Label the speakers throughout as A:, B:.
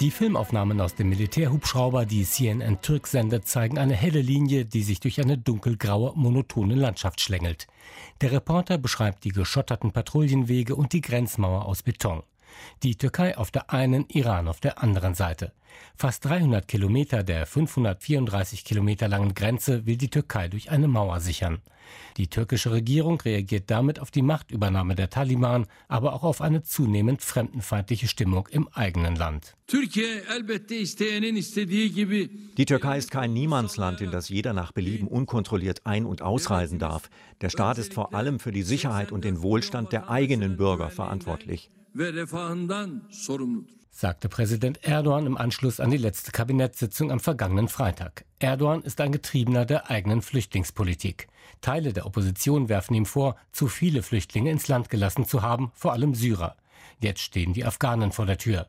A: Die Filmaufnahmen aus dem Militärhubschrauber, die CNN Türk sendet, zeigen eine helle Linie, die sich durch eine dunkelgraue, monotone Landschaft schlängelt. Der Reporter beschreibt die geschotterten Patrouillenwege und die Grenzmauer aus Beton. Die Türkei auf der einen, Iran auf der anderen Seite. Fast 300 Kilometer der 534 Kilometer langen Grenze will die Türkei durch eine Mauer sichern. Die türkische Regierung reagiert damit auf die Machtübernahme der Taliban, aber auch auf eine zunehmend fremdenfeindliche Stimmung im eigenen Land.
B: Die Türkei ist kein Niemandsland, in das jeder nach Belieben unkontrolliert ein- und ausreisen darf. Der Staat ist vor allem für die Sicherheit und den Wohlstand der eigenen Bürger verantwortlich
A: sagte Präsident Erdogan im Anschluss an die letzte Kabinettssitzung am vergangenen Freitag. Erdogan ist ein Getriebener der eigenen Flüchtlingspolitik. Teile der Opposition werfen ihm vor, zu viele Flüchtlinge ins Land gelassen zu haben, vor allem Syrer. Jetzt stehen die Afghanen vor der Tür.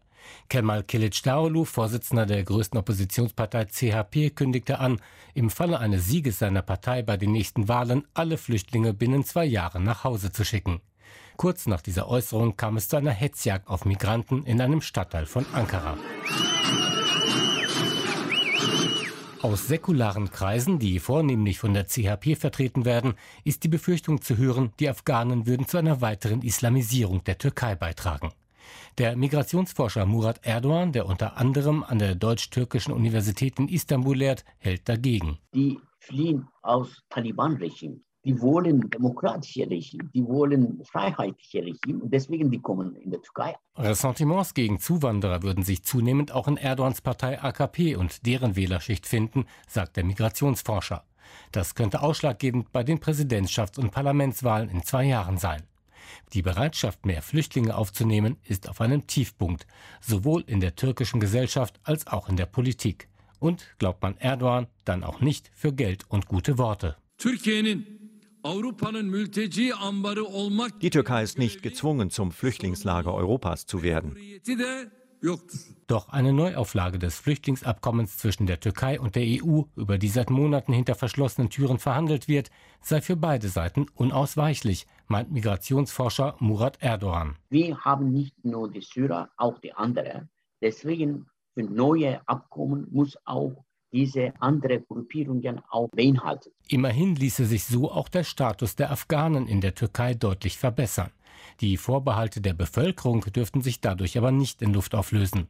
A: Kemal Kılıçdaroğlu, Vorsitzender der größten Oppositionspartei CHP, kündigte an, im Falle eines Sieges seiner Partei bei den nächsten Wahlen alle Flüchtlinge binnen zwei Jahren nach Hause zu schicken. Kurz nach dieser Äußerung kam es zu einer Hetzjagd auf Migranten in einem Stadtteil von Ankara. Aus säkularen Kreisen, die vornehmlich von der CHP vertreten werden, ist die Befürchtung zu hören, die Afghanen würden zu einer weiteren Islamisierung der Türkei beitragen. Der Migrationsforscher Murat Erdogan, der unter anderem an der Deutsch-Türkischen Universität in Istanbul lehrt, hält dagegen.
C: Die fliehen aus Taliban-Regime die wollen demokratische Regime, die wollen freiheitliche Regime und deswegen die kommen in der Türkei.
A: Ressentiments gegen Zuwanderer würden sich zunehmend auch in Erdogans Partei AKP und deren Wählerschicht finden, sagt der Migrationsforscher. Das könnte ausschlaggebend bei den Präsidentschafts- und Parlamentswahlen in zwei Jahren sein. Die Bereitschaft, mehr Flüchtlinge aufzunehmen, ist auf einem Tiefpunkt, sowohl in der türkischen Gesellschaft als auch in der Politik. Und glaubt man Erdogan, dann auch nicht für Geld und gute Worte.
B: Die Türkei ist nicht gezwungen, zum Flüchtlingslager Europas zu werden.
A: Doch eine Neuauflage des Flüchtlingsabkommens zwischen der Türkei und der EU, über die seit Monaten hinter verschlossenen Türen verhandelt wird, sei für beide Seiten unausweichlich, meint Migrationsforscher Murat Erdogan.
C: Wir haben nicht nur die Syrer, auch die anderen. Deswegen für neue Abkommen muss auch diese andere Gruppierungen auch beinhaltet.
A: Immerhin ließe sich so auch der Status der Afghanen in der Türkei deutlich verbessern. Die Vorbehalte der Bevölkerung dürften sich dadurch aber nicht in Luft auflösen.